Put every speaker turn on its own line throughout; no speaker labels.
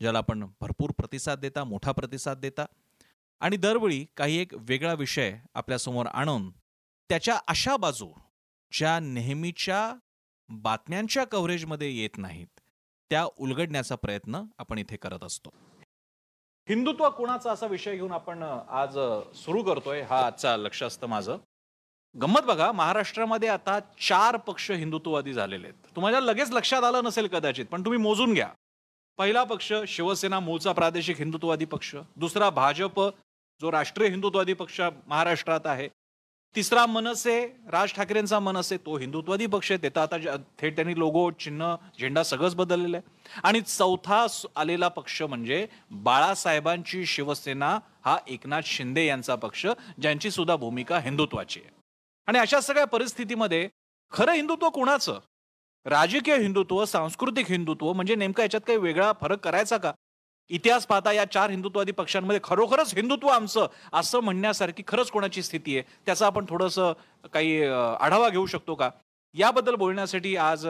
ज्याला आपण भरपूर प्रतिसाद देता मोठा प्रतिसाद देता. आणि दरवेळी काही एक वेगळा विषय आपल्यासमोर आणून त्याच्या अशा बाजू ज्या नेहमीच्या बातम्यांच्या कव्हरेजमध्ये येत नाहीत त्या उलगडण्याचा प्रयत्न आपण इथे करत असतो. हिंदुत्व कोणाचा असा विषय घेऊन आपण आज सुरू करतोय हा आजचा लक्ष असतं माझं. गंमत बघा महाराष्ट्रामध्ये आता चार पक्ष हिंदुत्ववादी झालेले आहेत. तुम्हाला लगेच लक्षात आलं नसेल कदाचित पण तुम्ही मोजून घ्या. पहिला पक्ष शिवसेना मूळचा प्रादेशिक हिंदुत्ववादी पक्ष. दुसरा भाजप जो राष्ट्रीय हिंदुत्ववादी पक्ष महाराष्ट्रात आहे. तिसरा मनसे राज ठाकरेंचा मनसे तो हिंदुत्ववादी पक्ष आहे. त्याचा आता थेट त्यांनी लोगो चिन्ह झेंडा सगळंच बदललेलं आहे. आणि चौथा आलेला पक्ष म्हणजे बाळासाहेबांची शिवसेना हा एकनाथ शिंदे यांचा पक्ष ज्यांची सुद्धा भूमिका हिंदुत्वाची आहे. आणि अशा सगळ्या परिस्थितीमध्ये खरं हिंदुत्व कोणाचं? राजकीय हिंदुत्व सांस्कृतिक हिंदुत्व म्हणजे नेमका याच्यात काही वेगळा फरक करायचा का? इतिहास पाहता या चार हिंदुत्ववादी पक्षांमध्ये खरोखरच हिंदुत्व आमचं असं म्हणण्यासारखी खरंच कोणाची स्थिती आहे? त्याचा आपण थोडंसं काही आढावा घेऊ शकतो का? याबद्दल बोलण्यासाठी आज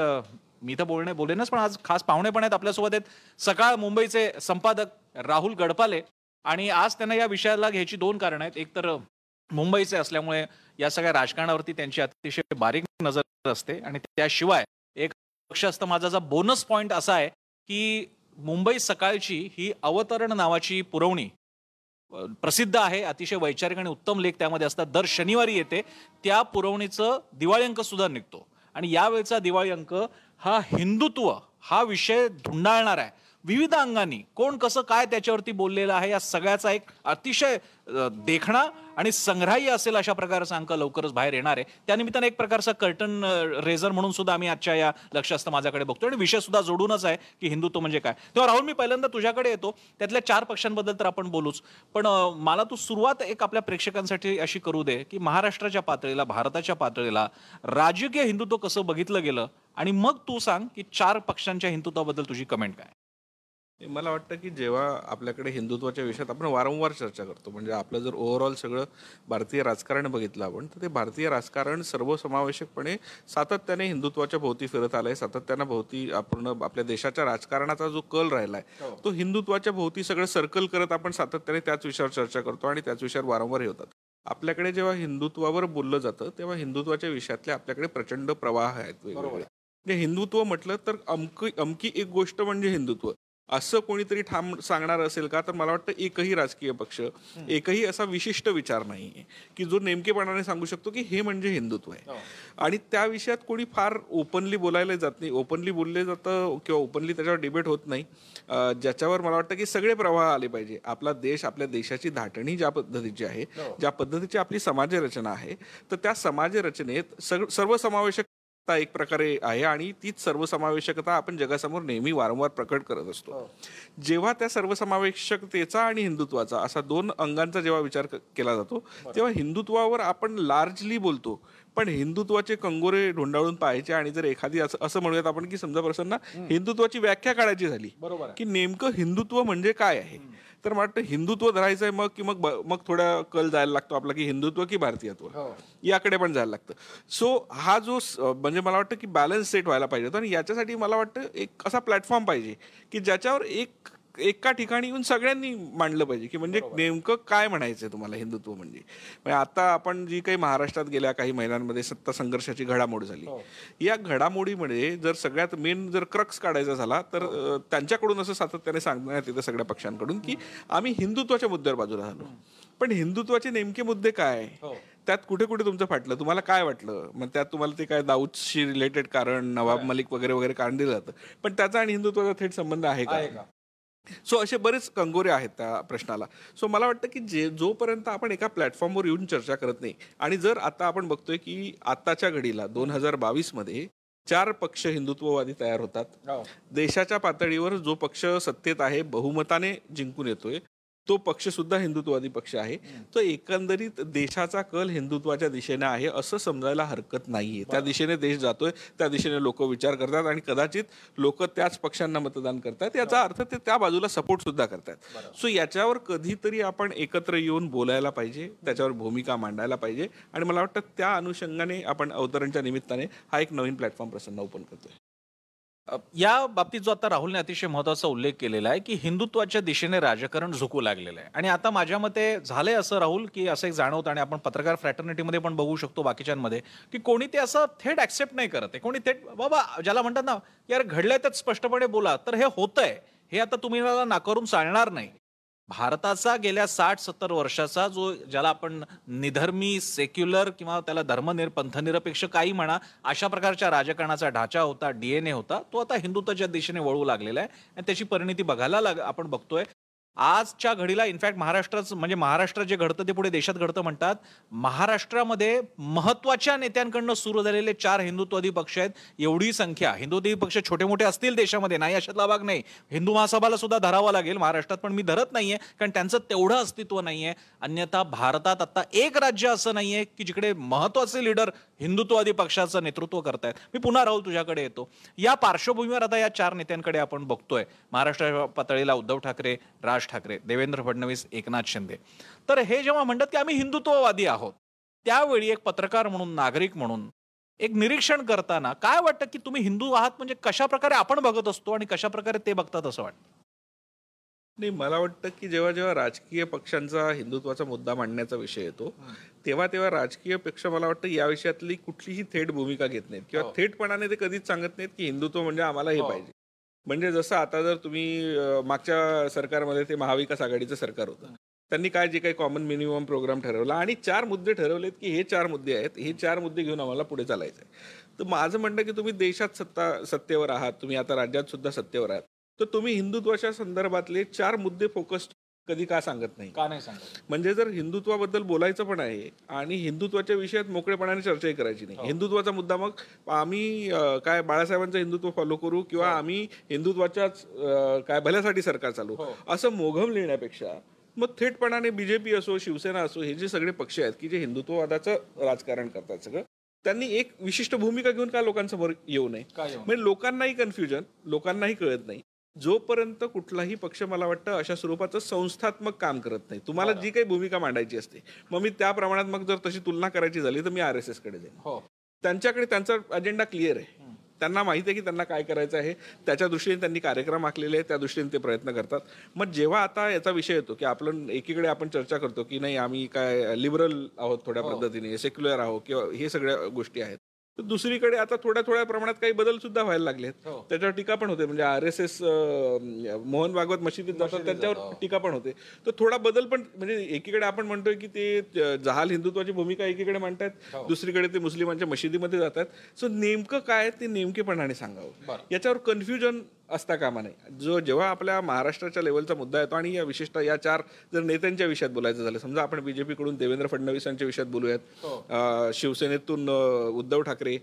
मी तर बोलणे बोलेनच पण आज खास पाहुणे पण आहेत आपल्यासोबत आहेत. सकाळ मुंबईचे संपादक राहुल गडपाले आणि आज त्यांना या विषयाला घ्यायची दोन कारण आहेत. एक तर मुंबईचे असल्यामुळे या सगळ्या राजकारणावरती त्यांची अतिशय बारीक नजर असते आणि त्याशिवाय लक्ष असतं. माझा बोनस पॉईंट असा आहे की मुंबई सकाळची ही अवतरण नावाची पुरवणी प्रसिद्ध आहे. अतिशय वैचारिक आणि उत्तम लेख त्यामध्ये असतात. दर शनिवारी येते. त्या पुरवणीचं दिवाळी अंक सुद्धा निघतो. आणि यावेळचा दिवाळी अंक हा हिंदुत्व हा विषय धुंडाळणार आहे. विविध अंगांनी कोण कसं काय त्याच्यावरती बोललेलं आहे या सगळ्याचा एक अतिशय देखणा आणि संग्राह्य असेल अशा प्रकारचा अंक लवकरच बाहेर येणार आहे. त्यानिमित्ताने एक प्रकारचा कर्टन रेझर म्हणून सुद्धा आम्ही आजच्या या लक्ष असतं माझ्याकडे बघतो आणि विषय सुद्धा जोडूनच आहे की हिंदुत्व म्हणजे काय. तेव्हा राहुल मी पहिल्यांदा तुझ्याकडे येतो. त्यातल्या चार पक्षांबद्दल तर आपण बोलूच. पण मला तू सुरुवात एक आपल्या प्रेक्षकांसाठी अशी करू दे की महाराष्ट्राच्या पातळीला भारताच्या पातळीला राजकीय हिंदुत्व कसं बघितलं गेलं आणि मग तू सांग की चार पक्षांच्या हिंदुत्वाबद्दल तुझी कमेंट काय?
मला वाटतं की जेव्हा आपल्याकडे हिंदुत्वाच्या विषयात आपण वारंवार चर्चा करतो म्हणजे आपलं जर ओव्हरऑल सगळं भारतीय राजकारण बघितलं आपण तर ते भारतीय राजकारण सर्वसमावेशकपणे सातत्याने हिंदुत्वाच्या भोवती फिरत आलंय सातत्यानं भोवती आपण आपल्या देशाच्या राजकारणाचा जो कल राहिलाय हो. तो हिंदुत्वाच्या भोवती सगळं सर्कल करत आपण सातत्याने त्याच विषयावर चर्चा करतो आणि त्याच विषयावर वारंवार होतात. आपल्याकडे जेव्हा हिंदुत्वावर बोललं जातं तेव्हा हिंदुत्वाच्या विषयातले आपल्याकडे प्रचंड प्रवाह आहेत वेगवेगळे. म्हणजे हिंदुत्व म्हटलं तर अमकी अमकी एक गोष्ट म्हणजे हिंदुत्व. असं कोणीतरी ठाम सांगणार असेल का? तर मला वाटतं एकही राजकीय पक्ष एकही असा विशिष्ट विचार नाही की जो नेमकेपणाने सांगू शकतो की हे म्हणजे हिंदुत्व आहे. हो. आणि त्या विषयात कोणी फार ओपनली बोलायला जात नाही. ओपनली बोलले जातं किंवा ओपनली त्याच्यावर डिबेट होत नाही. ज्याच्यावर मला वाटतं की सगळे प्रवाह आले पाहिजे. आपला देश आपल्या देशाची धाटणी ज्या पद्धतीची आहे हो. ज्या पद्धतीची आपली समाजरचना आहे तर त्या समाजरचनेत सर्वसमावेशक एक प्रकारे आहे आणि तीच सर्वसमावेशकता आपण जगासमोर नेहमी वारंवार प्रकट करत असतो. हो. जेव्हा त्या सर्वसमावेशकतेचा आणि हिंदुत्वाचा असा दोन अंगांचा जेव्हा विचार केला जातो तेव्हा हिंदुत्वावर आपण लार्जली बोलतो. पण हिंदुत्वाचे कंगोरे ढोंडाळून पाहायचे आणि जर एखादी असं असं म्हणूयात आपण की समजा प्रसन्न हिंदुत्वाची व्याख्या काढायची झाली
बरोबर
की नेमकं हिंदुत्व म्हणजे काय आहे? तर मला वाटतं हिंदुत्व धरायचं आहे मग की मग मग थोडा कल जायला लागतो आपला की हिंदुत्व की भारतीयत्व? याकडे पण जायला लागतं. सो हा जो म्हणजे मला वाटतं की बॅलन्स सेट व्हायला पाहिजे होता आणि याच्यासाठी मला वाटतं एक असा प्लॅटफॉर्म पाहिजे की ज्याच्यावर एक एका ठिकाणी येऊन सगळ्यांनी मांडलं पाहिजे की म्हणजे नेमकं काय म्हणायचं तुम्हाला हिंदुत्व म्हणजे? म्हणजे आता आपण जी काही महाराष्ट्रात गेल्या काही महिन्यांमध्ये सत्ता संघर्षाची घडामोड झाली. या घडामोडीमध्ये जर सगळ्यात मेन जर क्रक्स काढायचा झाला तर अं, त्यांच्याकडून असं सातत्याने सांगण्यात येतं सगळ्या पक्षांकडून की आम्ही हिंदुत्वाच्या मुद्द्यावर बाजूला झालो. पण हिंदुत्वाचे नेमके मुद्दे काय? त्यात कुठे कुठे तुमचं फाटलं? तुम्हाला काय वाटलं? मग त्यात तुम्हाला ते काय दाऊदशी रिलेटेड कारण नवाब मलिक वगैरे वगैरे कारण दिलं जातं. पण त्याचा आणि हिंदुत्वाचा थेट संबंध आहे का? सो असे बरेच कंगोरे आहेत त्या प्रश्नाला. सो मला वाटतं की जे जोपर्यंत आपण एका प्लॅटफॉर्मवर येऊन चर्चा करत नाही आणि जर आता आपण बघतोय की आत्ताच्या घडीला दोन हजार बावीसमध्ये चार पक्ष हिंदुत्ववादी तयार होतात. देशाच्या पातळीवर जो पक्ष सत्तेत आहे बहुमताने जिंकून येतोय. तो पक्ष सुद्धा हिंदुत्ववादी पक्ष आहे. तो एकंदरीत देशाचा कल हिंदुत्वाच्या दिशेने आहे असं समजायला हरकत नाहीये. त्या दिशेने देश जातोय त्या दिशेने लोक विचार करतात आणि कदाचित लोक त्याच पक्षांना मतदान करतात याचा अर्थ ते त्या बाजूला सपोर्ट सुद्धा करतात सो याच्यावर कधीतरी आपण एकत्र येऊन बोलायला पाहिजे त्याच्यावर भूमिका मांडायला पाहिजे आणि मला वाटतं त्या अनुषंगाने आपण अवतरणच्या निमित्ताने हा एक नवीन प्लॅटफॉर्म प्रसन्न ओपन करतोय.
या बाबतीत जो आता राहुलने अतिशय महत्त्वाचा उल्लेख केलेला आहे की हिंदुत्वाच्या दिशेने राजकारण झुकू लागलेलं आहे. आणि आता माझ्या मते झालंय असं राहुल की असं एक जाणवतं आणि आपण पत्रकार फ्रॅटर्निटीमध्ये पण बघू शकतो बाकीच्यांमध्ये की कोणी ते असं थेट ऍक्सेप्ट नाही करत आहे. कोणी थेट बाबा ज्याला म्हणतात ना यार घडलंय तर स्पष्टपणे बोला तर हे होतंय. हे आता तुम्ही मला नाकारून चालणार नाही. भारताचा गेल्या साठ सत्तर वर्षाचा जो ज्याला आपण निधर्मी सेक्युलर किंवा त्याला धर्मनिर पंथनिरपेक्ष काही म्हणा अशा प्रकारच्या राजकारणाचा ढाचा होता डीएनए होता तो आता हिंदुत्वाच्या दिशेने वळू लागलेला आहे. आणि त्याची परिणिती बघायला लाग आपण बघतोय. आजच्या घडीला इनफॅक्ट महाराष्ट्राचं म्हणजे महाराष्ट्रात जे घडतं ते पुढे देशात घडतं म्हणतात. महाराष्ट्रामध्ये महत्त्वाच्या नेत्यांकडनं सुरू झालेले चार हिंदुत्ववादी पक्ष आहेत. एवढी संख्या. हिंदुत्ववादी पक्ष छोटे मोठे असतील देशामध्ये नाही अशातला भाग नाही. हिंदू महासभाला सुद्धा धरावा लागेल महाराष्ट्रात पण मी धरत नाहीये कारण त्यांचं तेवढं अस्तित्व नाहीये. अन्यथा भारतात आता एक राज्य असं नाहीये की जिकडे महत्त्वाचे लीडर हिंदुत्ववादी पक्षाचं नेतृत्व करतायत. मी पुन्हा राहुल तुझ्याकडे येतो. या पार्श्वभूमीवर आता या चार नेत्यांकडे आपण बघतोय. महाराष्ट्र पातळीला उद्धव ठाकरे राज ठाकरे देवेंद्र फडणवीस एकनाथ शिंदे. तर हे जेव्हा म्हणतात की आम्ही हिंदुत्ववादी आहोत त्यावेळी एक पत्रकार म्हणून नागरिक म्हणून एक निरीक्षण करताना काय वाटतं की तुम्ही हिंदू आहात म्हणजे कशा प्रकारे आपण बघत असतो आणि कशा प्रकारे ते बघतात असं वाटतं?
नाही मला वाटतं की जेव्हा जेव्हा राजकीय पक्षांचा हिंदुत्वाचा मुद्दा मांडण्याचा विषय येतो तेव्हा तेव्हा राजकीय पक्ष मला वाटतं या विषयातली कुठलीही थेट भूमिका घेत नाहीत. किंवा थेटपणाने ते कधीच सांगत नाहीत की हिंदुत्व म्हणजे आम्हाला हे. पाहिजे. म्हणजे जसं आता जर तुम्ही मागच्या सरकारमध्ये ते महाविकास आघाडीचं सरकार होतं. त्यांनी काय जे काही कॉमन मिनिमम प्रोग्राम ठरवला आणि चार मुद्दे ठरवलेत की हे चार मुद्दे आहेत हे चार मुद्दे घेऊन आम्हाला पुढे चालायचं आहे तर माझं म्हणणं की तुम्ही देशात सत्ता सत्तेवर आहात तुम्ही आता राज्यात सुद्धा सत्तेवर आहात. तर तुम्ही हिंदुत्वाच्या संदर्भातले चार मुद्दे फोकस कधी का सांगत नाही.
का नाही सांगत?
म्हणजे जर हिंदुत्वाबद्दल बोलायचं पण आहे आणि हिंदुत्वाच्या विषयात मोकळेपणाने चर्चाही करायची नाही. हिंदुत्वाचा मुद्दा मग आम्ही काय बाळासाहेबांचं हिंदुत्व फॉलो करू किंवा आम्ही हिंदुत्वाच्याच काय भल्यासाठी सरकार चालू. असं मोघम लिहिण्यापेक्षा मग थेटपणाने बीजेपी असो शिवसेना असो हे जे सगळे पक्ष आहेत की जे हिंदुत्ववादाचं राजकारण करतात सगळं त्यांनी एक विशिष्ट भूमिका घेऊन का लोकांसमोर येऊ नये? म्हणजे लोकांनाही कन्फ्युजन लोकांनाही कळत नाही. जोपर्यंत कुठलाही पक्ष मला वाटतं अशा स्वरूपाचं संस्थात्मक काम करत नाही. तुम्हाला जी काही भूमिका मांडायची असते मग मी त्या प्रमाणात मग जर तशी तुलना करायची झाली तर मी आर एस एसकडे जाईन.
हो.
त्यांच्याकडे त्यांचा अजेंडा क्लिअर आहे. त्यांना माहिती आहे की त्यांना काय करायचं आहे. त्याच्या दृष्टीने त्यांनी कार्यक्रम आखलेले आहेत त्या दृष्टीने ते प्रयत्न करतात. मग जेव्हा आता याचा विषय येतो की आपण एकीकडे आपण चर्चा करतो की नाही आम्ही काय लिबरल आहोत थोड्या पद्धतीने सेक्युलर आहोत किंवा हे सगळ्या गोष्टी आहेत. तर दुसरीकडे आता थोड्या थोड्या प्रमाणात काही बदल सुद्धा व्हायला लागलेत. त्याच्यावर टीका पण होते. म्हणजे R S S Mohan Bhagwat मशिदीत जातात त्यांच्यावर टीका पण होते. तर थोडा बदल पण म्हणजे एकीकडे आपण म्हणतोय की ते जहाल हिंदुत्वाची भूमिका एकीकडे मांडतायत दुसरीकडे ते मुस्लिमांच्या मशिदीमध्ये जातात सो नेमकं काय ते नेमकेपणाने सांगावं. याच्यावर कन्फ्युजन असता कामा नये. जो जेव्हा आपल्या महाराष्ट्राच्या लेवलचा मुद्दा येतो आणि या विशिष्ट या चार जर नेत्यांच्या विषयात बोलायचं झालं समजा आपण बीजेपी कडून देवेंद्र फडणवीसांच्या विषयात बोलूयात अं, शिवसेनेतून उद्धव ठाकरे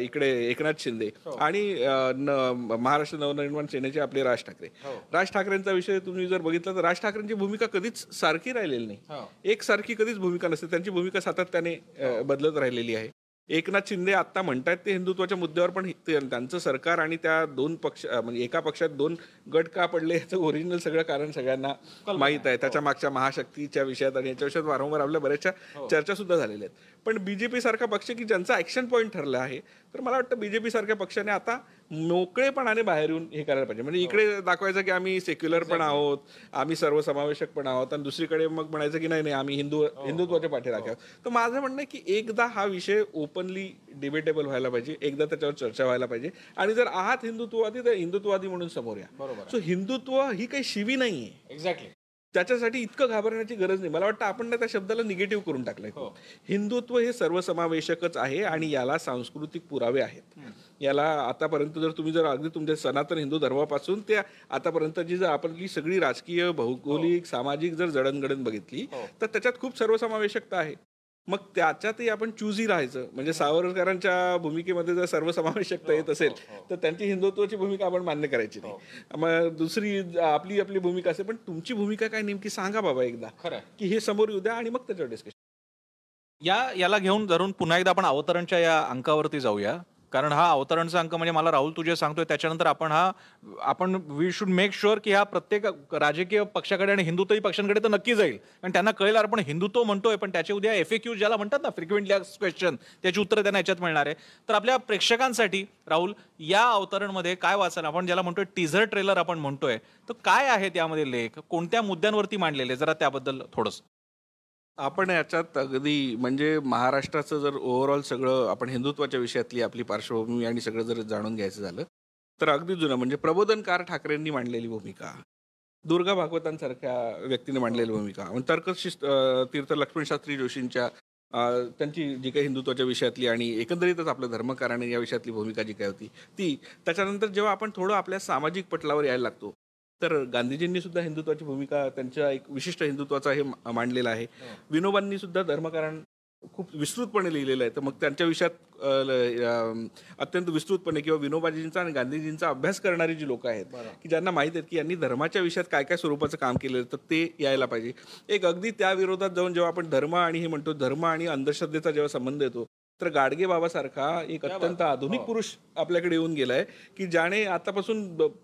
इकडे एकनाथ शिंदे आणि अं, न- महाराष्ट्र नवनिर्माण सेनेचे आपले राज ठाकरे. राज ठाकरेंचा विषय तुम्ही जर बघितला तर राज ठाकरेंची भूमिका कधीच सारखी राहिलेली नाही. एक सारखी कधीच भूमिका नसते. त्यांची भूमिका सातत्याने बदलत राहिलेली आहे. एकनाथ शिंदे आता म्हणतायत ते हिंदुत्वाच्या मुद्द्यावर पण त्यांचं सरकार आणि त्या दोन पक्ष म्हणजे एका पक्षात दोन गट का पडले याचं ओरिजिनल सगळं कारण सगळ्यांना माहीत आहे. त्याच्या मागच्या महाशक्तीच्या विषयात आणि याच्या विषयात वारंवार आपल्या बऱ्याचशा चर्चा सुद्धा झालेल्या आहेत. पण बीजेपी सारखा पक्ष की ज्यांचा ऍक्शन पॉईंट ठरला आहे तर मला वाटतं बीजेपी सारख्या पक्षाने आता मोकळेपणाने बाहेर येऊन हे करायला पाहिजे. म्हणजे इकडे दाखवायचं की आम्ही सेक्युलर पण आहोत आम्ही सर्वसमावेशक पण आहोत आणि दुसरीकडे मग म्हणायचं की नाही नाही आम्ही हिंदू हिंदुत्वाच्या पाठीराखे आहोत तर माझं म्हणणं आहे की एकदा हा विषय ओपनली डिबेटेबल व्हायला पाहिजे. एकदा त्याच्यावर चर्चा व्हायला पाहिजे. आणि जर आहात हिंदुत्ववादी तर हिंदुत्ववादी म्हणून समोर या. सो हिंदुत्व ही काही शिवी नाहीये.
एक्झॅक्टली
त्याच्यासाठी इतकं घाबरण्याची गरज नाही. मला वाटतं आपण ना त्या शब्दाला निगेटिव्ह करून टाकलंय. हिंदुत्व हे सर्वसमावेशकच आहे आणि याला सांस्कृतिक पुरावे आहेत. याला आतापर्यंत जर तुम्ही जर अगदी तुमच्या सनातन हिंदू धर्मापासून ते आतापर्यंतची जर आपली सगळी राजकीय भौगोलिक सामाजिक जर जडणघडण बघितली तर त्याच्यात खूप सर्वसमावेशकता आहे. मग त्याच्यातही आपण चुजी राहायचं. म्हणजे सावरकरांच्या भूमिकेमध्ये जर सर्वसमावेशकता येत असेल तर त्यांची हिंदुत्वाची भूमिका आपण मान्य करायची नाही. मग दुसरी आपली आपली भूमिका असेल पण तुमची भूमिका काय नेमकी सांगा बाबा एकदा.
खरं.
की हे समोर येऊ द्या आणि मग त्याच्यावर डिस्कशन
या याला घेऊन धरून पुन्हा एकदा आपण अवतरणच्या या अंकावरती जाऊया. कारण हा अवतरणचा अंक म्हणजे मला राहुल तुझे सांगतोय त्याच्यानंतर आपण हा आपण वी शुड मेक शुअर की हा प्रत्येक राजकीय पक्षाकडे आणि हिंदुत्वी पक्षांकडे तर नक्की जाईल. कारण त्यांना कळेल आपण हिंदुत्व म्हणतोय पण त्याचे उद्या एफ क्यू ज्याला म्हणतात ना फ्रिक्वेंटली क्वेश्चन त्याची उत्तरं त्यांना याच्यात मिळणार आहे. तर आपल्या प्रेक्षकांसाठी राहुल या अवतरणमध्ये काय वाचन आपण ज्याला म्हणतोय टीझर ट्रेलर आपण म्हणतोय. तर काय आहे त्यामध्ये लेख? कोणत्या मुद्द्यांवरती मांडलेले? जरा त्याबद्दल थोडंसं.
आपण याच्यात अगदी म्हणजे महाराष्ट्राचं जर ओव्हरऑल सगळं आपण हिंदुत्वाच्या विषयातली आपली पार्श्वभूमी आणि सगळं जर जाणून घ्यायचं झालं तर अगदी जुनं म्हणजे प्रबोधनकार ठाकरेंनी मांडलेली भूमिका दुर्गा भागवतांसारख्या व्यक्तीने मांडलेली भूमिका मग तर्कशिस्त तीर्थ लक्ष्मणशास्त्री जोशींच्या त्यांची जी काही हिंदुत्वाच्या विषयातली आणि एकंदरीतच आपलं धर्मकाराने या विषयातली भूमिका जी काय होती ती त्याच्यानंतर जेव्हा आपण थोडं आपल्या सामाजिक पटलावर यायला लागतो तर गांधीजींनी सुद्धा हिंदुत्वाची भूमिका त्यांच्या एक विशिष्ट हिंदुत्वाचा हे मांडलेला आहे. विनोबांनी सुद्धा धर्मकारण खूप विस्तृतपणे लिहिलेलं आहे. तर मग त्यांच्या विषयात अत्यंत विस्तृतपणे किंवा विनोबाजींचा आणि गांधीजींचा अभ्यास करणारी जी लोक आहेत की ज्यांना माहीत आहेत की यांनी धर्माच्या विषयात काय काय स्वरूपाचं काम केलेलं तर ते यायला पाहिजे. एक अगदी त्या विरोधात जाऊन जेव्हा आपण धर्म आणि हे म्हणतो धर्म आणि अंधश्रद्धेचा जेव्हा संबंध येतो तर गाडगे बाबासारखा एक अत्यंत आधुनिक पुरुष आपल्याकडे येऊन गेलाय की ज्याने आतापासून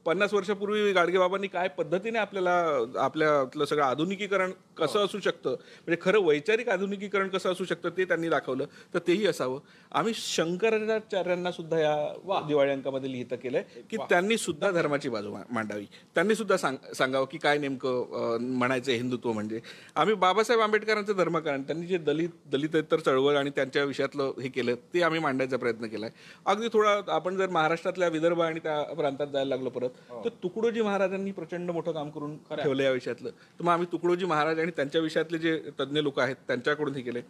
पन्नास वर्षापूर्वी गाडगे बाबांनी काय पद्धतीने आपल्याला आपल्यातलं सगळं आधुनिकीकरण कसं असू शकतं म्हणजे खरं वैचारिक आधुनिकीकरण कसं असू शकतं ते त्यांनी दाखवलं तर तेही असावं. आम्ही शंकराचार्यांना सुद्धा या दिवाळी अंकामध्ये लिहितं केलंय की त्यांनी सुद्धा धर्माची बाजू मांडावी. त्यांनी सुद्धा सांग सांगावं की काय नेमकं म्हणायचं हिंदुत्व म्हणजे. आम्ही बाबासाहेब आंबेडकरांचं धर्मकारण त्यांनी जे दलित दलितेतर चळवळ आणि त्यांच्या विषयातलं हे केलं ते आम्ही मांडायचा प्रयत्न केलाय. अगदी थोडा आपण जर महाराष्ट्रातल्या विदर्भ आणि त्या प्रांतात जायला लागलो परत तर तुकडोजी महाराजांनी प्रचंड मोठं काम करून ठेवलं या विषयातलं. तर मग आम्ही तुकडोजी महाराज आणि त्यांच्या विषयातले जे तज्ज्ञ लोक आहेत त्यांच्याकडून हे केले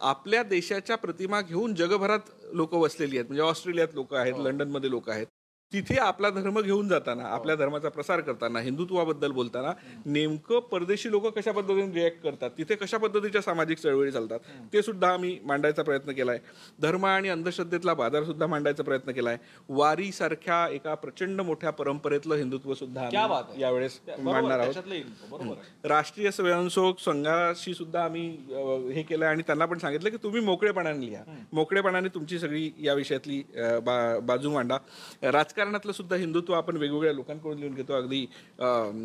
आपल्या देशाच्या प्रतिमा घेऊन जगभरात लोक वसलेली आहेत म्हणजे ऑस्ट्रेलियात लोक आहेत लंडनमध्ये लोक आहेत. तिथे आपला धर्म घेऊन जाताना आपल्या धर्माचा प्रसार करताना हिंदुत्वाबद्दल बोलताना नेमकं परदेशी लोक कशा पद्धतीने रिॲक्ट करतात? तिथे कशा पद्धतीच्या सामाजिक चळवळी चालतात? ते सुद्धा आम्ही मांडायचा प्रयत्न केलाय. धर्म आणि अंधश्रद्धेतला बाजार सुद्धा मांडायचा प्रयत्न केलाय. वारी सारख्या एका प्रचंड मोठ्या परंपरेतलं हिंदुत्व सुद्धा
आहे.
यावेळेस मांडणार आहोत.
बरोबर.
राष्ट्रीय स्वयंसेवक संघाशी सुद्धा आम्ही हे केलं आणि त्यांना पण सांगितलं की तुम्ही मोकळेपणाने लिहा. मोकळेपणाने तुमची सगळी या विषयातली बाजू मांडा. राजकारणातलं सुद्धा हिंदुत्व आपण वेगवेगळ्या लोकांकडून लिहून घेतो. अगदी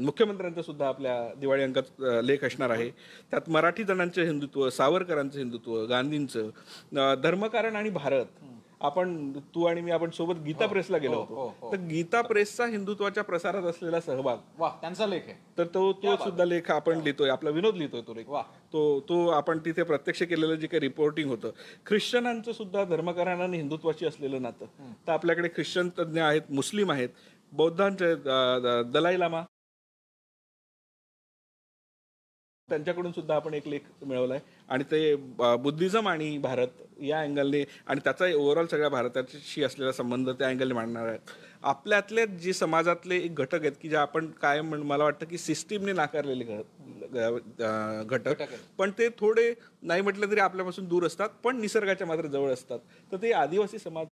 मुख्यमंत्र्यांचा सुद्धा आपल्या दिवाळी अंकात लेख असणार आहे. त्यात मराठी जणांचं हिंदुत्व सावरकरांचं हिंदुत्व गांधींचं धर्मकारण आणि भारत आपण तू आणि मी आपण सोबत गीता प्रेसला गेलो होतो. तर गीता प्रेसचा हिंदुत्वाच्या प्रसारात असलेला सहभाग.
वा त्यांचा लेख आहे.
तर तो तो सुद्धा लेख आपण लिहितोय आपला विनोद लिहितोय तो लेख.
वा.
तो तो आपण तिथे प्रत्यक्ष केलेलं जे काही रिपोर्टिंग होतं. ख्रिश्चनांचं सुद्धा धर्मकारण आणि हिंदुत्वाशी असलेलं नातं. तर आपल्याकडे ख्रिश्चन तज्ज्ञ आहेत मुस्लिम आहेत बौद्धांचे दलाई लामा त्यांच्याकडून सुद्धा आपण एक लेख मिळवलाय. आणि ते बुद्धिझम आणि भारत या अँगलने आणि त्याचा ओव्हरऑल सगळ्या भारताशी असलेला संबंध त्या अँगलने मांडणार आहेत. आपल्यातले जे समाजातले एक घटक आहेत की जे आपण म्हण- मला वाटतं की सिस्टीमने नाकारलेले घटक. पण ते थोडे नाही म्हटलं तरी आपल्यापासून दूर असतात पण निसर्गाच्या मात्र जवळ असतात. तर ते आदिवासी समाज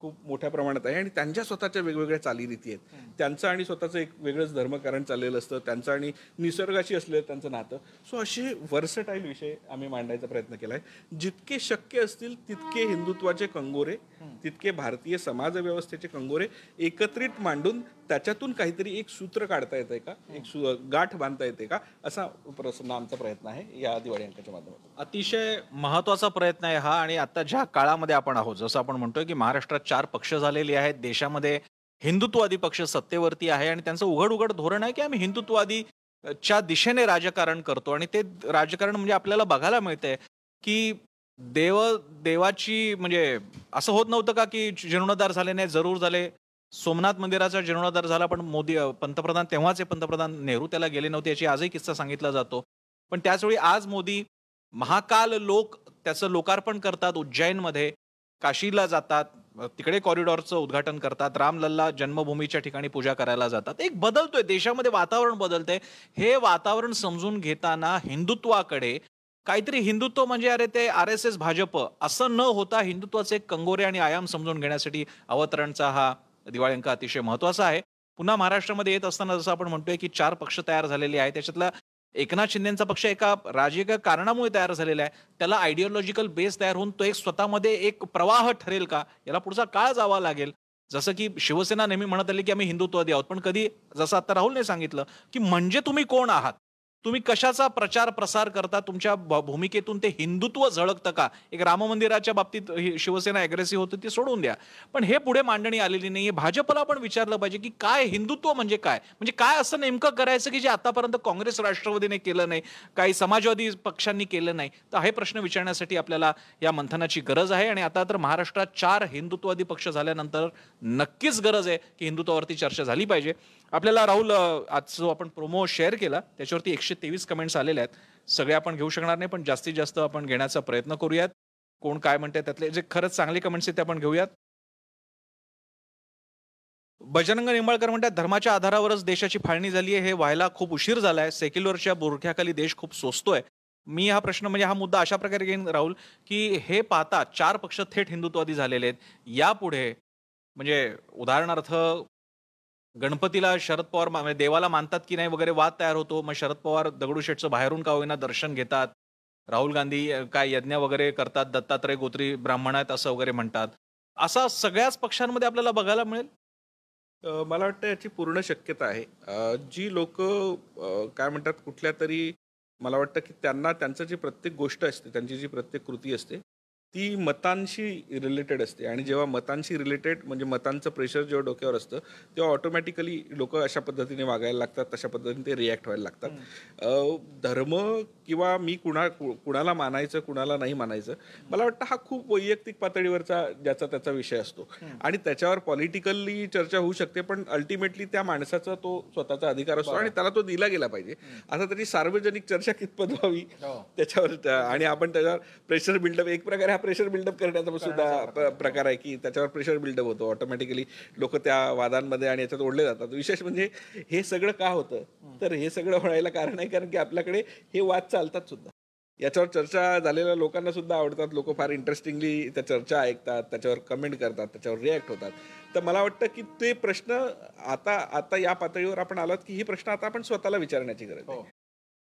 खूप मोठ्या प्रमाणात आहे. आणि त्यांच्या स्वतःच्या वेगवेगळ्या चालीरीती आहेत. त्यांचं आणि स्वतःचं एक वेगळंच धर्मकारण चाललेलं असतं. त्यांचं आणि निसर्गाशी असलेलं त्यांचं नातं. सो असे वर्सटाईल विषय आम्ही मांडायचा प्रयत्न केला आहे. जितके शक्य असतील तितके हिंदुत्वाचे कंगोरे तितके भारतीय समाज व्यवस्थेचे कंगोरे एकत्रित मांडून त्याच्यातून काहीतरी एक सूत्र काढता येते का? एक सु गाठ बांधता येते का? असा प्रसन्न आमचा प्रयत्न आहे या दिवाळी अंकाच्या माध्यमातून.
अतिशय महत्त्वाचा प्रयत्न आहे हा आणि आता ज्या काळामध्ये आपण आहोत जसं आपण म्हणतोय की महाराष्ट्रात चार पक्ष झालेले आहेत देशामध्ये हिंदुत्ववादी पक्ष सत्तेवरती आहे आणि त्यांचं उघड उघड धोरण आहे की आम्ही हिंदुत्ववादी च्या दिशेने राजकारण करतो आणि ते राजकारण म्हणजे आपल्याला बघायला मिळतंय की देव देवाची म्हणजे असं होत नव्हतं का की जीर्णोद्धार झाले नाही जरूर झाले? सोमनाथ मंदिराचा जीर्णोद्धार झाला पण मोदी पंतप्रधान तेव्हाचे पंतप्रधान नेहरू त्याला गेले नव्हते याची आजही किस्सा सांगितला जातो. पण त्याचवेळी आज मोदी महाकाल लोक त्याचं लोकार्पण करतात उज्जैनमध्ये. काशीला जातात तिकडे कॉरिडॉरचं उद्घाटन करतात रामलल्ला जन्मभूमीच्या ठिकाणी पूजा करायला जातात. एक बदलतोय देशामध्ये वातावरण बदलतंय. हे वातावरण समजून घेताना हिंदुत्वाकडे काहीतरी हिंदुत्व म्हणजे अरे ते आर एस एस भाजप असं न होता हिंदुत्वाचे कंगोरे आणि आयाम समजून घेण्यासाठी अवतरणचा हा दिवाळी अंक अतिशय महत्त्वाचा आहे. पुन्हा महाराष्ट्रामध्ये येत असताना जसं आपण म्हणतोय की चार पक्ष तयार झालेले आहेत. त्याच्यातला एकनाथ शिंदेचा पक्ष एका राजकीय कारणामुळे तयार झालेला आहे. त्याला आयडिओलॉजिकल बेस तयार होऊन तो एक स्वतःमध्ये एक प्रवाह ठरेल का? याला पुढचा काळ जावा लागेल. जसं की शिवसेना नेहमी म्हणत आली की आम्ही हिंदुत्ववादी आहोत. पण कधी जसं आता राहुलने सांगितलं की म्हणजे तुम्ही कोण आहात? तुम्ही कशाचा प्रचार प्रसार करता? तुमच्या भ- भूमिकेतून ते हिंदुत्व झळकतं का? एक राम मंदिराच्या बाबतीत ही शिवसेना अग्रेसिव्ह होती ती सोडून द्या. पण हे पुढे मांडणी आलेली नाहीये भाजपला पण विचारलं पाहिजे की काय हिंदुत्व म्हणजे काय? म्हणजे काय असं नेमकं करायचं की जे आतापर्यंत काँग्रेस राष्ट्रवादीने केलं नाही काही समाजवादी पक्षांनी केलं नाही? तर हे प्रश्न विचारण्यासाठी आपल्याला या मंथनाची गरज आहे आणि आता तर महाराष्ट्रात चार हिंदुत्ववादी पक्ष झाल्यानंतर नक्कीच गरज आहे की हिंदुत्वावरती चर्चा झाली पाहिजे. आपल्याला राहुल आज जो आपण प्रोमो शेअर केला त्याच्यावरती एकशे तेवीस कमेंट्स आलेले आहेत. सगळे आपण घेऊ शकणार नाही पण जास्तीत जास्त आपण घेण्याचा प्रयत्न करूयात. कोण काय म्हणते त्यातले जे खरंच चांगले कमेंट्स आहेत ते आपण घेऊयात. बजरंग निंबाळकर म्हणतात धर्माच्या आधारावरच देशाची फाळणी झाली आहे हे व्हायला खूप उशीर झालाय. सेक्युलरच्या बुरख्याखाली देश खूप सोसतोय. मी हा प्रश्न म्हणजे हा मुद्दा अशा प्रकारे घेईन राहुल की हे पाहता चार पक्ष थेट हिंदुत्ववादी झालेले आहेत. यापुढे म्हणजे उदाहरणार्थ गणपतीला शरद पवार मा- म्हणजे देवाला मानतात की नाही वगैरे वाद तयार होतो. मग शरद पवार दगडूशेठचं बाहेरून का होईना दर्शन घेतात. राहुल गांधी काय यज्ञ वगैरे करतात. दत्तात्रय गोत्री ब्राह्मण आहेत असं वगैरे म्हणतात. असा सगळ्याच पक्षांमध्ये आपल्याला बघायला मिळेल?
मला वाटतं याची पूर्ण शक्यता आहे. जी लोक काय म्हणतात कुठल्या तरी मला वाटतं की त्यांना त्यांचं जी प्रत्येक गोष्ट असते त्यांची जी प्रत्येक कृती असते ती मतांशी रिलेटेड असते. आणि जेव्हा मतांशी रिलेटेड म्हणजे मतांचं प्रेशर जेव्हा डोक्यावर असतं तेव्हा ऑटोमॅटिकली लोक अशा पद्धतीने वागायला लागतात तशा पद्धतीने ते रिॲक्ट व्हायला लागतात. धर्म किंवा मी कुणा कुणाला मानायचं कुणाला नाही मानायचं मला वाटतं हा खूप वैयक्तिक पातळीवरचा ज्याचा त्याचा विषय असतो. आणि त्याच्यावर पॉलिटिकली चर्चा होऊ शकते पण अल्टिमेटली त्या माणसाचा तो स्वतःचा अधिकार असतो आणि त्याला तो दिला गेला पाहिजे. आता त्याची सार्वजनिक चर्चा कितपत व्हावी? त्याच्यावर त्या- आणि आपण त्याच्यावर प्रेशर बिल्डअप एक प्रकारे हा प्रेशर बिल्डअप करण्याचा सुद्धा प्रकार आहे की त्याच्यावर प्रेशर बिल्डअप होतो ऑटोमॅटिकली लोक त्या वादांमध्ये आणि याच्यात ओढले जातात. विशेष म्हणजे हे सगळं का होतं? तर हे सगळं व्हायला कारण आहे कारण की आपल्याकडे हे वाद चालतात सुद्धा. याच्यावर चर्चा झालेल्या लोकांना सुद्धा आवडतात. लोक फार इंटरेस्टिंगली त्या चर्चा ऐकतात त्याच्यावर कमेंट करतात त्याच्यावर रिॲक्ट होतात. तर मला वाटतं की ते प्रश्न आता आता या पातळीवर आपण आलात की हे प्रश्न आता आपण स्वतःला विचारण्याची गरज आहे.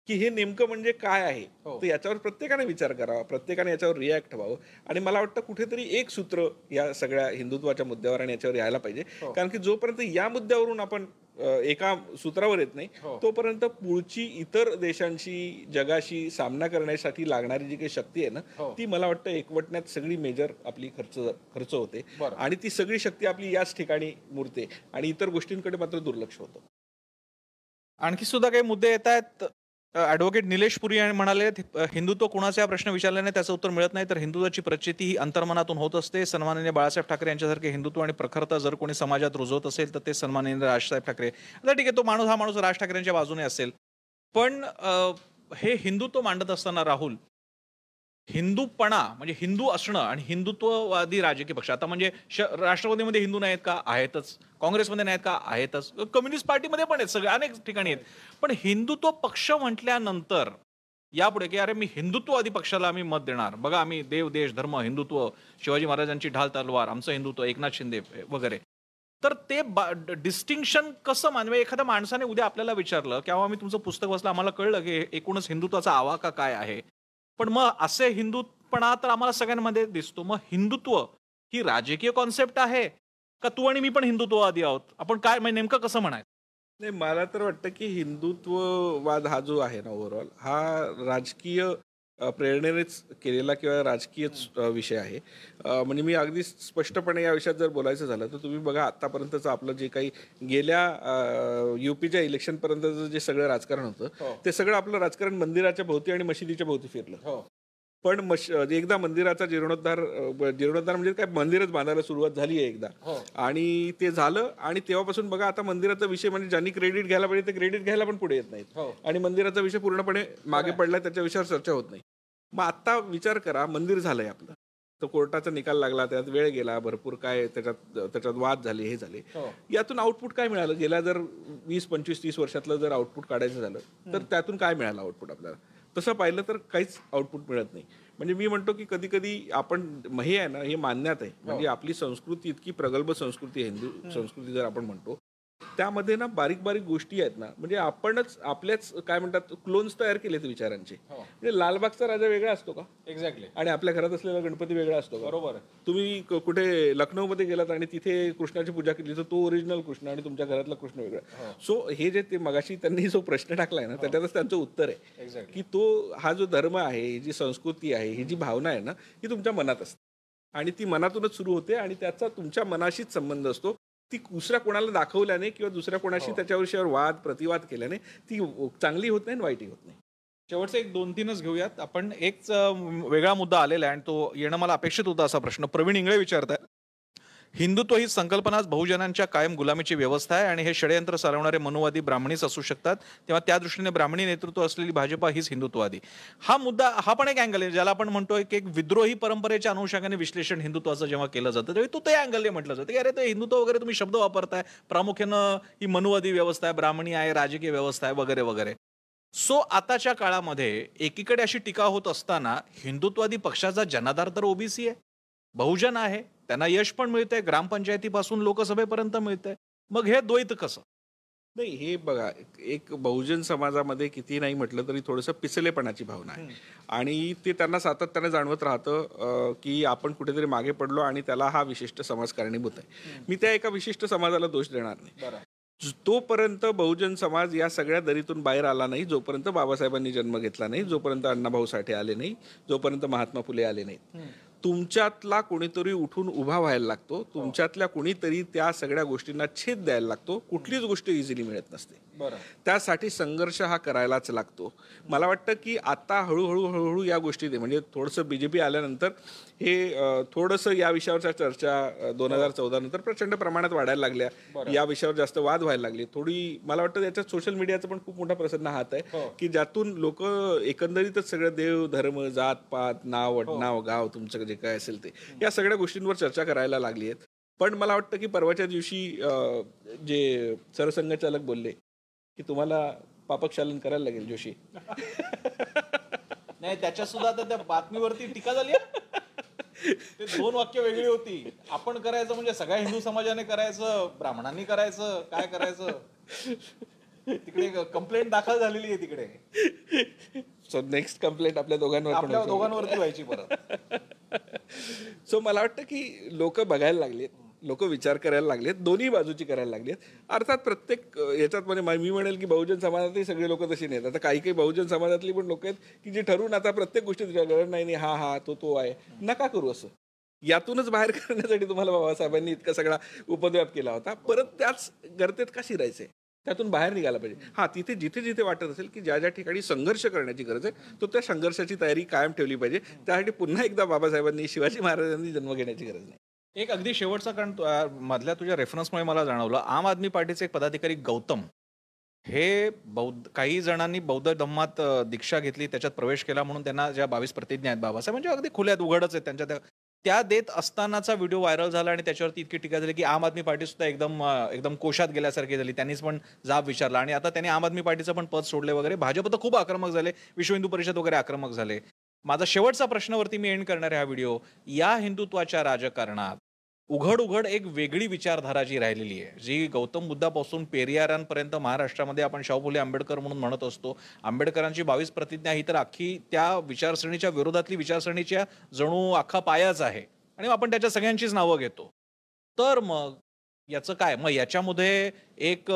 की हे नेमकं म्हणजे काय आहे? तर याच्यावर प्रत्येकाने विचार करावा प्रत्येकाने याच्यावर रिॲक्ट व्हावं. आणि मला वाटतं कुठेतरी एक सूत्र या सगळ्या हिंदुत्वाच्या मुद्द्यावर आणि याच्यावर यायला पाहिजे. कारण की जोपर्यंत या मुद्द्यावरून आपण एका सूत्रावर येत नाही तोपर्यंत पुढची इतर देशांशी जगाशी सामना करण्यासाठी लागणारी जी काही शक्ती आहे ना ती मला वाटतं एकवटण्यात सगळी मेजर आपली खर्च खर्च होते. आणि ती सगळी शक्ती आपली याच ठिकाणी मुरते. आणि इतर गोष्टींकडे मात्र दुर्लक्ष होतं.
आणखी सुद्धा काही मुद्दे येत आहेत? ऍडव्होकेट निलेश पुरी यांनी म्हणाले हिंदुत्व कुणाचा हा प्रश्न विचारल्याने त्याचं उत्तर मिळत नाही. तर हिंदुत्वाची प्रचिती ही अंतर्मनातून होत असते. सन्माननीय बाळासाहेब ठाकरे यांच्यासारखे हिंदुत्व आणि प्रखरता जर कोणी समाजात रुजवत असेल तर ते सन्माननीय राजसाहेब ठाकरे. आता ठीक आहे तो माणूस हा माणूस राज ठाकरेंच्या बाजूने असेल. पण हे हिंदुत्व मांडत असताना राहुल हिंदूपणा म्हणजे हिंदू असणं आणि हिंदुत्ववादी राजकीय पक्ष आता म्हणजे श- राष्ट्रवादीमध्ये हिंदू नाहीत का? आहेतच. काँग्रेसमध्ये नाहीत का? आहेतच. कम्युनिस्ट पार्टीमध्ये पण आहेत सगळे अनेक ठिकाणी आहेत. पण हिंदुत्व पक्ष म्हटल्यानंतर यापुढे की अरे मी हिंदुत्ववादी पक्षाला आम्ही मत देणार. बघा आम्ही देव देश धर्म हिंदुत्व शिवाजी महाराजांची ढाल तलवार आमचं हिंदुत्व एकनाथ शिंदे वगैरे. तर ते डिस्टिंक्शन कसं मानवे म्हणजे एखाद्या माणसाने उद्या आपल्याला विचारलं किंवा मी तुमचं पुस्तक वाचलं आम्हाला कळलं की एकूणच हिंदुत्वाचा आवाका काय आहे? पण मग असे हिंदुत्वपणा तर आम्हाला सगळ्यांमध्ये दिसतो. मग हिंदुत्व ही राजकीय कॉन्सेप्ट आहे का तू आणि मी पण हिंदुत्ववादी आहोत? आपण काय म्हणजे नेमकं कसं म्हणायचं?
नाही मला तर वाटतं की हिंदुत्ववाद हा जो आहे ना ओव्हरऑल हा राजकीय प्रेरणेनेच केलेला किंवा राजकीयच अ, विषय आहे. म्हणजे मी अगदी स्पष्टपणे या विषयात जर बोलायचं झालं तर तुम्ही बघा आतापर्यंतचं आपलं जे काही गेल्या युपीच्या इलेक्शनपर्यंतचं जे सगळं राजकारण होतं ते सगळं आपलं राजकारण मंदिराच्या भोवती आणि मशिदीच्या भोवती फिरलं. पण मश एकदा मंदिराचा जीर्णोद्धार जीर्णोद्धार म्हणजे काय मंदिरच बांधायला सुरुवात झाली आहे एकदा. आणि ते झालं आणि तेव्हापासून बघा आता मंदिराचा विषय म्हणजे ज्यांनी क्रेडिट घ्यायला पाहिजे ते क्रेडिट घ्यायला पण पुढे येत नाहीत. आणि मंदिराचा विषय पूर्णपणे मागे पडलाय त्याच्या विषयावर चर्चा होत नाही. मग आता विचार करा मंदिर झालंय आपलं. तर कोर्टाचा निकाल लागला त्यात वेळ गेला भरपूर काय त्याच्यात त्याच्यात वाद झाले हे झाले. यातून आउटपुट काय मिळालं? गेल्या जर वीस पंचवीस तीस वर्षातलं जर आउटपुट काढायचं झालं तर त्यातून काय मिळालं आउटपुट आपल्याला? तसं पाहिलं तर काहीच आउटपुट मिळत नाही. म्हणजे मी म्हणतो की कधी कधी आपण हे आहे ना हे मानण्यात आहे. म्हणजे आपली संस्कृती इतकी प्रगल्भ संस्कृती आहे हिंदू संस्कृती जर आपण म्हणतो त्यामध्ये ना बारीक बारीक गोष्टी आहेत ना. म्हणजे आपणच आपल्याच काय म्हणतात क्लोन्स तयार केलेत विचारांचे. म्हणजे लालबागचा राजा वेगळा असतो का?
एक्झॅक्टली
आणि आपल्या घरात असलेला गणपती वेगळा असतो
बरोबर.
तुम्ही कुठे लखनौमध्ये गेलात आणि तिथे कृष्णाची पूजा केली तर तो ओरिजिनल कृष्ण आणि तुमच्या घरातला कृष्ण वेगळा. सो हे जे ते मगाशी त्यांनी जो प्रश्न टाकलाय ना त्याच्यातच त्यांचं उत्तर आहे. की तो हा जो धर्म आहे ही जी संस्कृती आहे ही जी भावना आहे ना ही तुमच्या मनात असते. आणि ती मनातूनच सुरू होते आणि त्याचा तुमच्या मनाशीच संबंध असतो. ती दुसऱ्या कोणाला दाखवल्याने किंवा दुसऱ्या कोणाशी त्याच्या विषयावर वाद प्रतिवाद केल्याने ती चांगली होत नाही आणि वाईटही होत नाही.
शेवटचे एक दोन तीनच घेऊयात. आपण एक वेगळा मुद्दा आलेला आहे आणि तो येणं मला अपेक्षित होता असा प्रश्न. प्रवीण इंगळे विचारतात हिंदुत्व ही संकल्पनाच बहुजनांच्या कायम गुलामीची व्यवस्था आहे आणि हे षडयंत्र चालवणारे मनुवादी ब्राह्मणीच असू शकतात. तेव्हा त्या दृष्टीने ब्राह्मणी नेतृत्व असलेली भाजपा हीच हिंदुत्ववादी. हा मुद्दा हा पण एक अँगल आहे ज्याला आपण म्हणतोय की एक विद्रोही परंपरेच्या अनुषंगाने विश्लेषण हिंदुत्वाचं जेव्हा केलं जातं तेव्हा तो त्या अँगलने म्हटलं जातं की अरे ते हिंदुत्व वगैरे तुम्ही शब्द वापरताय प्रामुख्यानं ही मनुवादी व्यवस्था आहे ब्राह्मणी आहे राजकीय व्यवस्था आहे वगैरे वगैरे. सो आताच्या काळामध्ये एकीकडे अशी टीका होत असताना हिंदुत्वादी पक्षाचा जनाधार तर ओबीसी आहे बहुजन आहे त्यांना यश पण मिळतंय ग्रामपंचायतीपासून लोकसभेपर्यंत मिळतंय. मग हे द्वैत कसं?
नाही हे बघा एक बहुजन समाजामध्ये किती नाही म्हटलं तरी थोडंसं पिसलेपणाची भावना आहे. आणि ते त्यांना सातत्याने जाणवत राहतं की आपण कुठेतरी मागे पडलो आणि त्याला हा विशिष्ट समाज कारणीभूत आहे. मी त्या एका विशिष्ट समाजाला दोष देणार नाही. तोपर्यंत बहुजन समाज या सगळ्या दरीतून बाहेर आला नाही जोपर्यंत बाबासाहेबांनी जन्म घेतला नाही जोपर्यंत अण्णाभाऊ साठे आले नाही जोपर्यंत महात्मा फुले आले नाहीत. तुमच्यातला कोणीतरी उठून उभा व्हायला लागतो. तुमच्यातल्या कोणीतरी त्या सगळ्या गोष्टींना छेद द्यायला लागतो. कुठलीच गोष्ट इझिली मिळत नसते. त्यासाठी संघर्ष हा करायलाच लागतो. मला वाटतं की आता हळूहळू हळूहळू या गोष्टी दे म्हणजे थोडंसं बीजेपी आल्यानंतर हे थोडंसं या विषयावरच्या चर्चा दोन हजार चौदा नंतर प्रचंड प्रमाणात वाढायला लागल्या. या विषयावर जास्त वाद व्हायला लागले. थोडी मला वाटतं त्याच्यात सोशल मीडियाचा पण खूप मोठा प्रसन्न हात आहे की ज्यातून लोक एकंदरीत सगळं देव धर्म जात पात नाव नाव गाव तुमचं जे काय असेल ते. या सगळ्या गोष्टींवर चर्चा करायला लागली आहेत पण मला वाटतं की परवाच्या दिवशी जे सरसंघचालक बोलले की तुम्हाला पापकशालन करायला लागेल जोशी.
नाही त्याच्या सुद्धा आता त्या बातमीवरती टीका झाली. ते दोन वाक्य वेगळी होती. आपण करायचं म्हणजे सगळ्या हिंदू समाजाने करायचं ब्राह्मणांनी करायचं काय करायचं? तिकडे कंप्लेंट दाखल झालेली आहे तिकडे.
सो नेक्स्ट कंप्लेंट आपल्या दोघांवर
आपल्या. दोघांवरती व्हायची परत.
सो मला वाटतं की लोक बघायला लागलेत लोक विचार करायला लागलेत दोन्ही बाजूची करायला लागलेत. अर्थात प्रत्येक याच्यात म्हणजे मी म्हणेल की बहुजन समाजातही सगळे लोक तशी नाहीत. आता काही काही बहुजन समाजातली पण लोक आहेत की जे ठरवून आता प्रत्येक गोष्टीत विचार करतात, नाही नाही हा हा तो तो आहे. नका करू असं. यातूनच बाहेर करण्यासाठी तुम्हाला बाबासाहेबांनी इतका सगळा उपद्व्याप केला होता. परत त्याच गर्तेत का शिरायचे त्यातून बाहेर निघायला पाहिजे. हा तिथे जिथे जिथे वाटत असेल की ज्या ज्या ठिकाणी संघर्ष करण्याची गरज आहे तो त्या संघर्षाची तयारी कायम ठेवली पाहिजे. त्यासाठी पुन्हा एकदा बाबासाहेबांनी शिवाजी महाराजांनी जन्म घेण्याची गरज नाही.
एक अगदी शेवटचा कारण तु- मधल्या तुझ्या रेफरन्समुळे मला जाणवलं. आम आदमी पार्टीचे एक पदाधिकारी गौतम हे बौद्ध काही जणांनी बौद्ध धम्मात दीक्षा घेतली त्याच्यात प्रवेश केला म्हणून त्यांना ज्या बावीस प्रतिज्ञा आहेत बाबासाहेब म्हणजे अगदी खुल्यात उघडच आहेत त्यांच्या त्या त्या देत असतानाचा व्हिडिओ व्हायरल झाला आणि त्याच्यावरती इतकी टीका झाली की आम आदमी पार्टी सुद्धा एकदम एकदम कोशात गेल्यासारखी झाली. त्यांनीच पण जाब विचारला. आणि आता त्यांनी आम आदमी पार्टीचं पण पद सोडले वगैरे. भाजप तर खूप आक्रमक झाले. विश्व हिंदू परिषद वगैरे आक्रमक झाले. माझा शेवटचा प्रश्नावरती मी एंड करणार आहे हा व्हिडिओ. या हिंदुत्वाच्या राजकारणात उघड उघड एक वेगळी विचारधारा जी राहिलेली आहे जी गौतम बुद्धापासून पेरियारांपर्यंत महाराष्ट्रामध्ये आपण शाहू फुले आंबेडकर म्हणून म्हणत असतो. आंबेडकरांची बावीस प्रतिज्ञा ही तर अख्खी त्या विचारसरणीच्या विरोधातली विचारसरणीच्या जणू अख्खा पायाच आहे आणि आपण त्याच्या सगळ्यांचीच नावं घेतो. तर मग याचं काय? मग याच्यामध्ये एक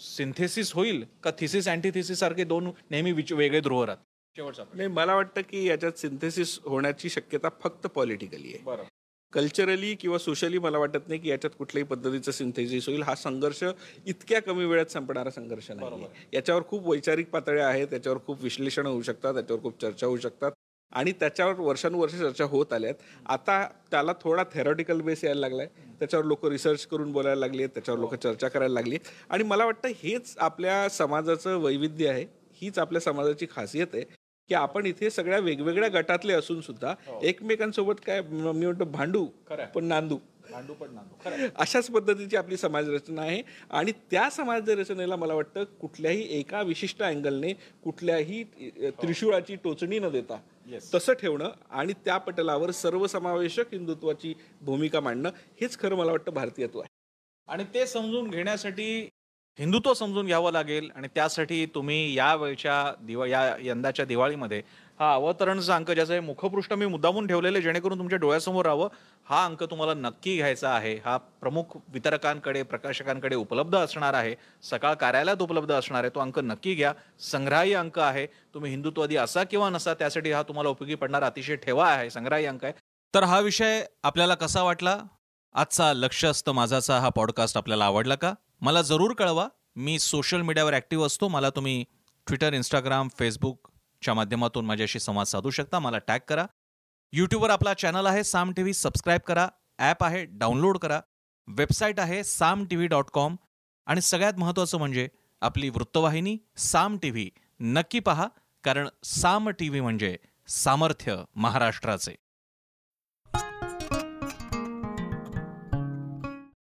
सिंथेसिस होईल का थिसिस अँटीथिसिस सारखे दोन नेहमी विच- वेगळे ध्रुव राहतात.
नाही मला वाटतं की याच्यात सिंथेसिस होण्याची शक्यता फक्त पॉलिटिकली आहे.
बरं.
कल्चरली किंवा सोशली मला वाटत नाही की याच्यात कुठल्याही पद्धतीचं सिंथेसिस होईल. हा संघर्ष इतक्या कमी वेळात संपणारा संघर्ष नाही याच्यावर खूप वैचारिक पातळ्या आहेत त्याच्यावर खूप विश्लेषण होऊ शकतात त्याच्यावर खूप चर्चा होऊ शकतात. आणि त्याच्यावर वर्षानुवर्ष चर्चा होत आल्यात. आता त्याला थोडा थेरॉटिकल बेस यायला लागलाय. त्याच्यावर लोक रिसर्च करून बोलायला लागली आहेत त्याच्यावर लोक चर्चा करायला लागली. आणि मला वाटतं हेच आपल्या समाजाचं वैविध्य आहे. हीच आपल्या समाजाची खासियत आहे. की आपण इथे सगळ्या वेगवेगळ्या गटातले असून सुद्धा एकमेकांसोबत काय म- म्हणतो भांडू. पण नांदू.
भांडू पण नांदू.
अशाच पद्धतीची आपली समाज रचना आहे. आणि त्या समाज रचनेला मला वाटतं कुठल्याही एका विशिष्ट अँगलने कुठल्याही अ, त्रिशूळाची टोचणी न देता तसं ठेवणं आणि त्या पटलावर सर्वसमावेशक हिंदुत्वाची भूमिका मांडणं हेच खरं मला वाटतं भारतीयत्व आहे.
आणि ते समजून घेण्यासाठी हिंदुत्व समजून घ्यावं लागेल आणि त्यासाठी तुम्ही या वेळच्या दिवा या यंदाच्या दिवाळीमध्ये हा अवतरणचा अंक ज्याचं आहे मुखपृष्ठ मी मुद्दामून ठेवलेले जेणेकरून तुमच्या डोळ्यासमोर राहावं. हा अंक तुम्हाला नक्की घ्यायचा आहे. हा प्रमुख वितरकांकडे प्रकाशकांकडे उपलब्ध असणार आहे. सकाळ कार्यालयात उपलब्ध असणार आहे. तो अंक नक्की घ्या. संग्राही अंक आहे. तुम्ही हिंदुत्ववादी असा किंवा नसा त्यासाठी हा तुम्हाला उपयोगी पडणार अतिशय ठेवा आहे. संग्राही अंक आहे. तर हा विषय आपल्याला कसा वाटला? आजचा लक्ष असतं माझाचा. हा पॉडकास्ट आपल्याला आवडला का? मला जरूर कळवा. मी सोशल मीडियावर ॲक्टिव्ह असतो. मला तुम्ही ट्विटर इंस्टाग्राम फेसबुकच्या माध्यमातून माझ्याशी संवाद साधू शकता. मला टॅग करा. यूट्यूबवर आपला चॅनल आहे. साम टी व्ही सबस्क्राईब करा. ॲप आहे. डाउनलोड करा. वेबसाईट आहे. Saam T V dot com आणि सगळ्यात महत्त्वाचं म्हणजे आपली वृत्तवाहिनी साम टी व्ही नक्की पहा. कारण साम टी व्ही म्हणजे सामर्थ्य महाराष्ट्राचे.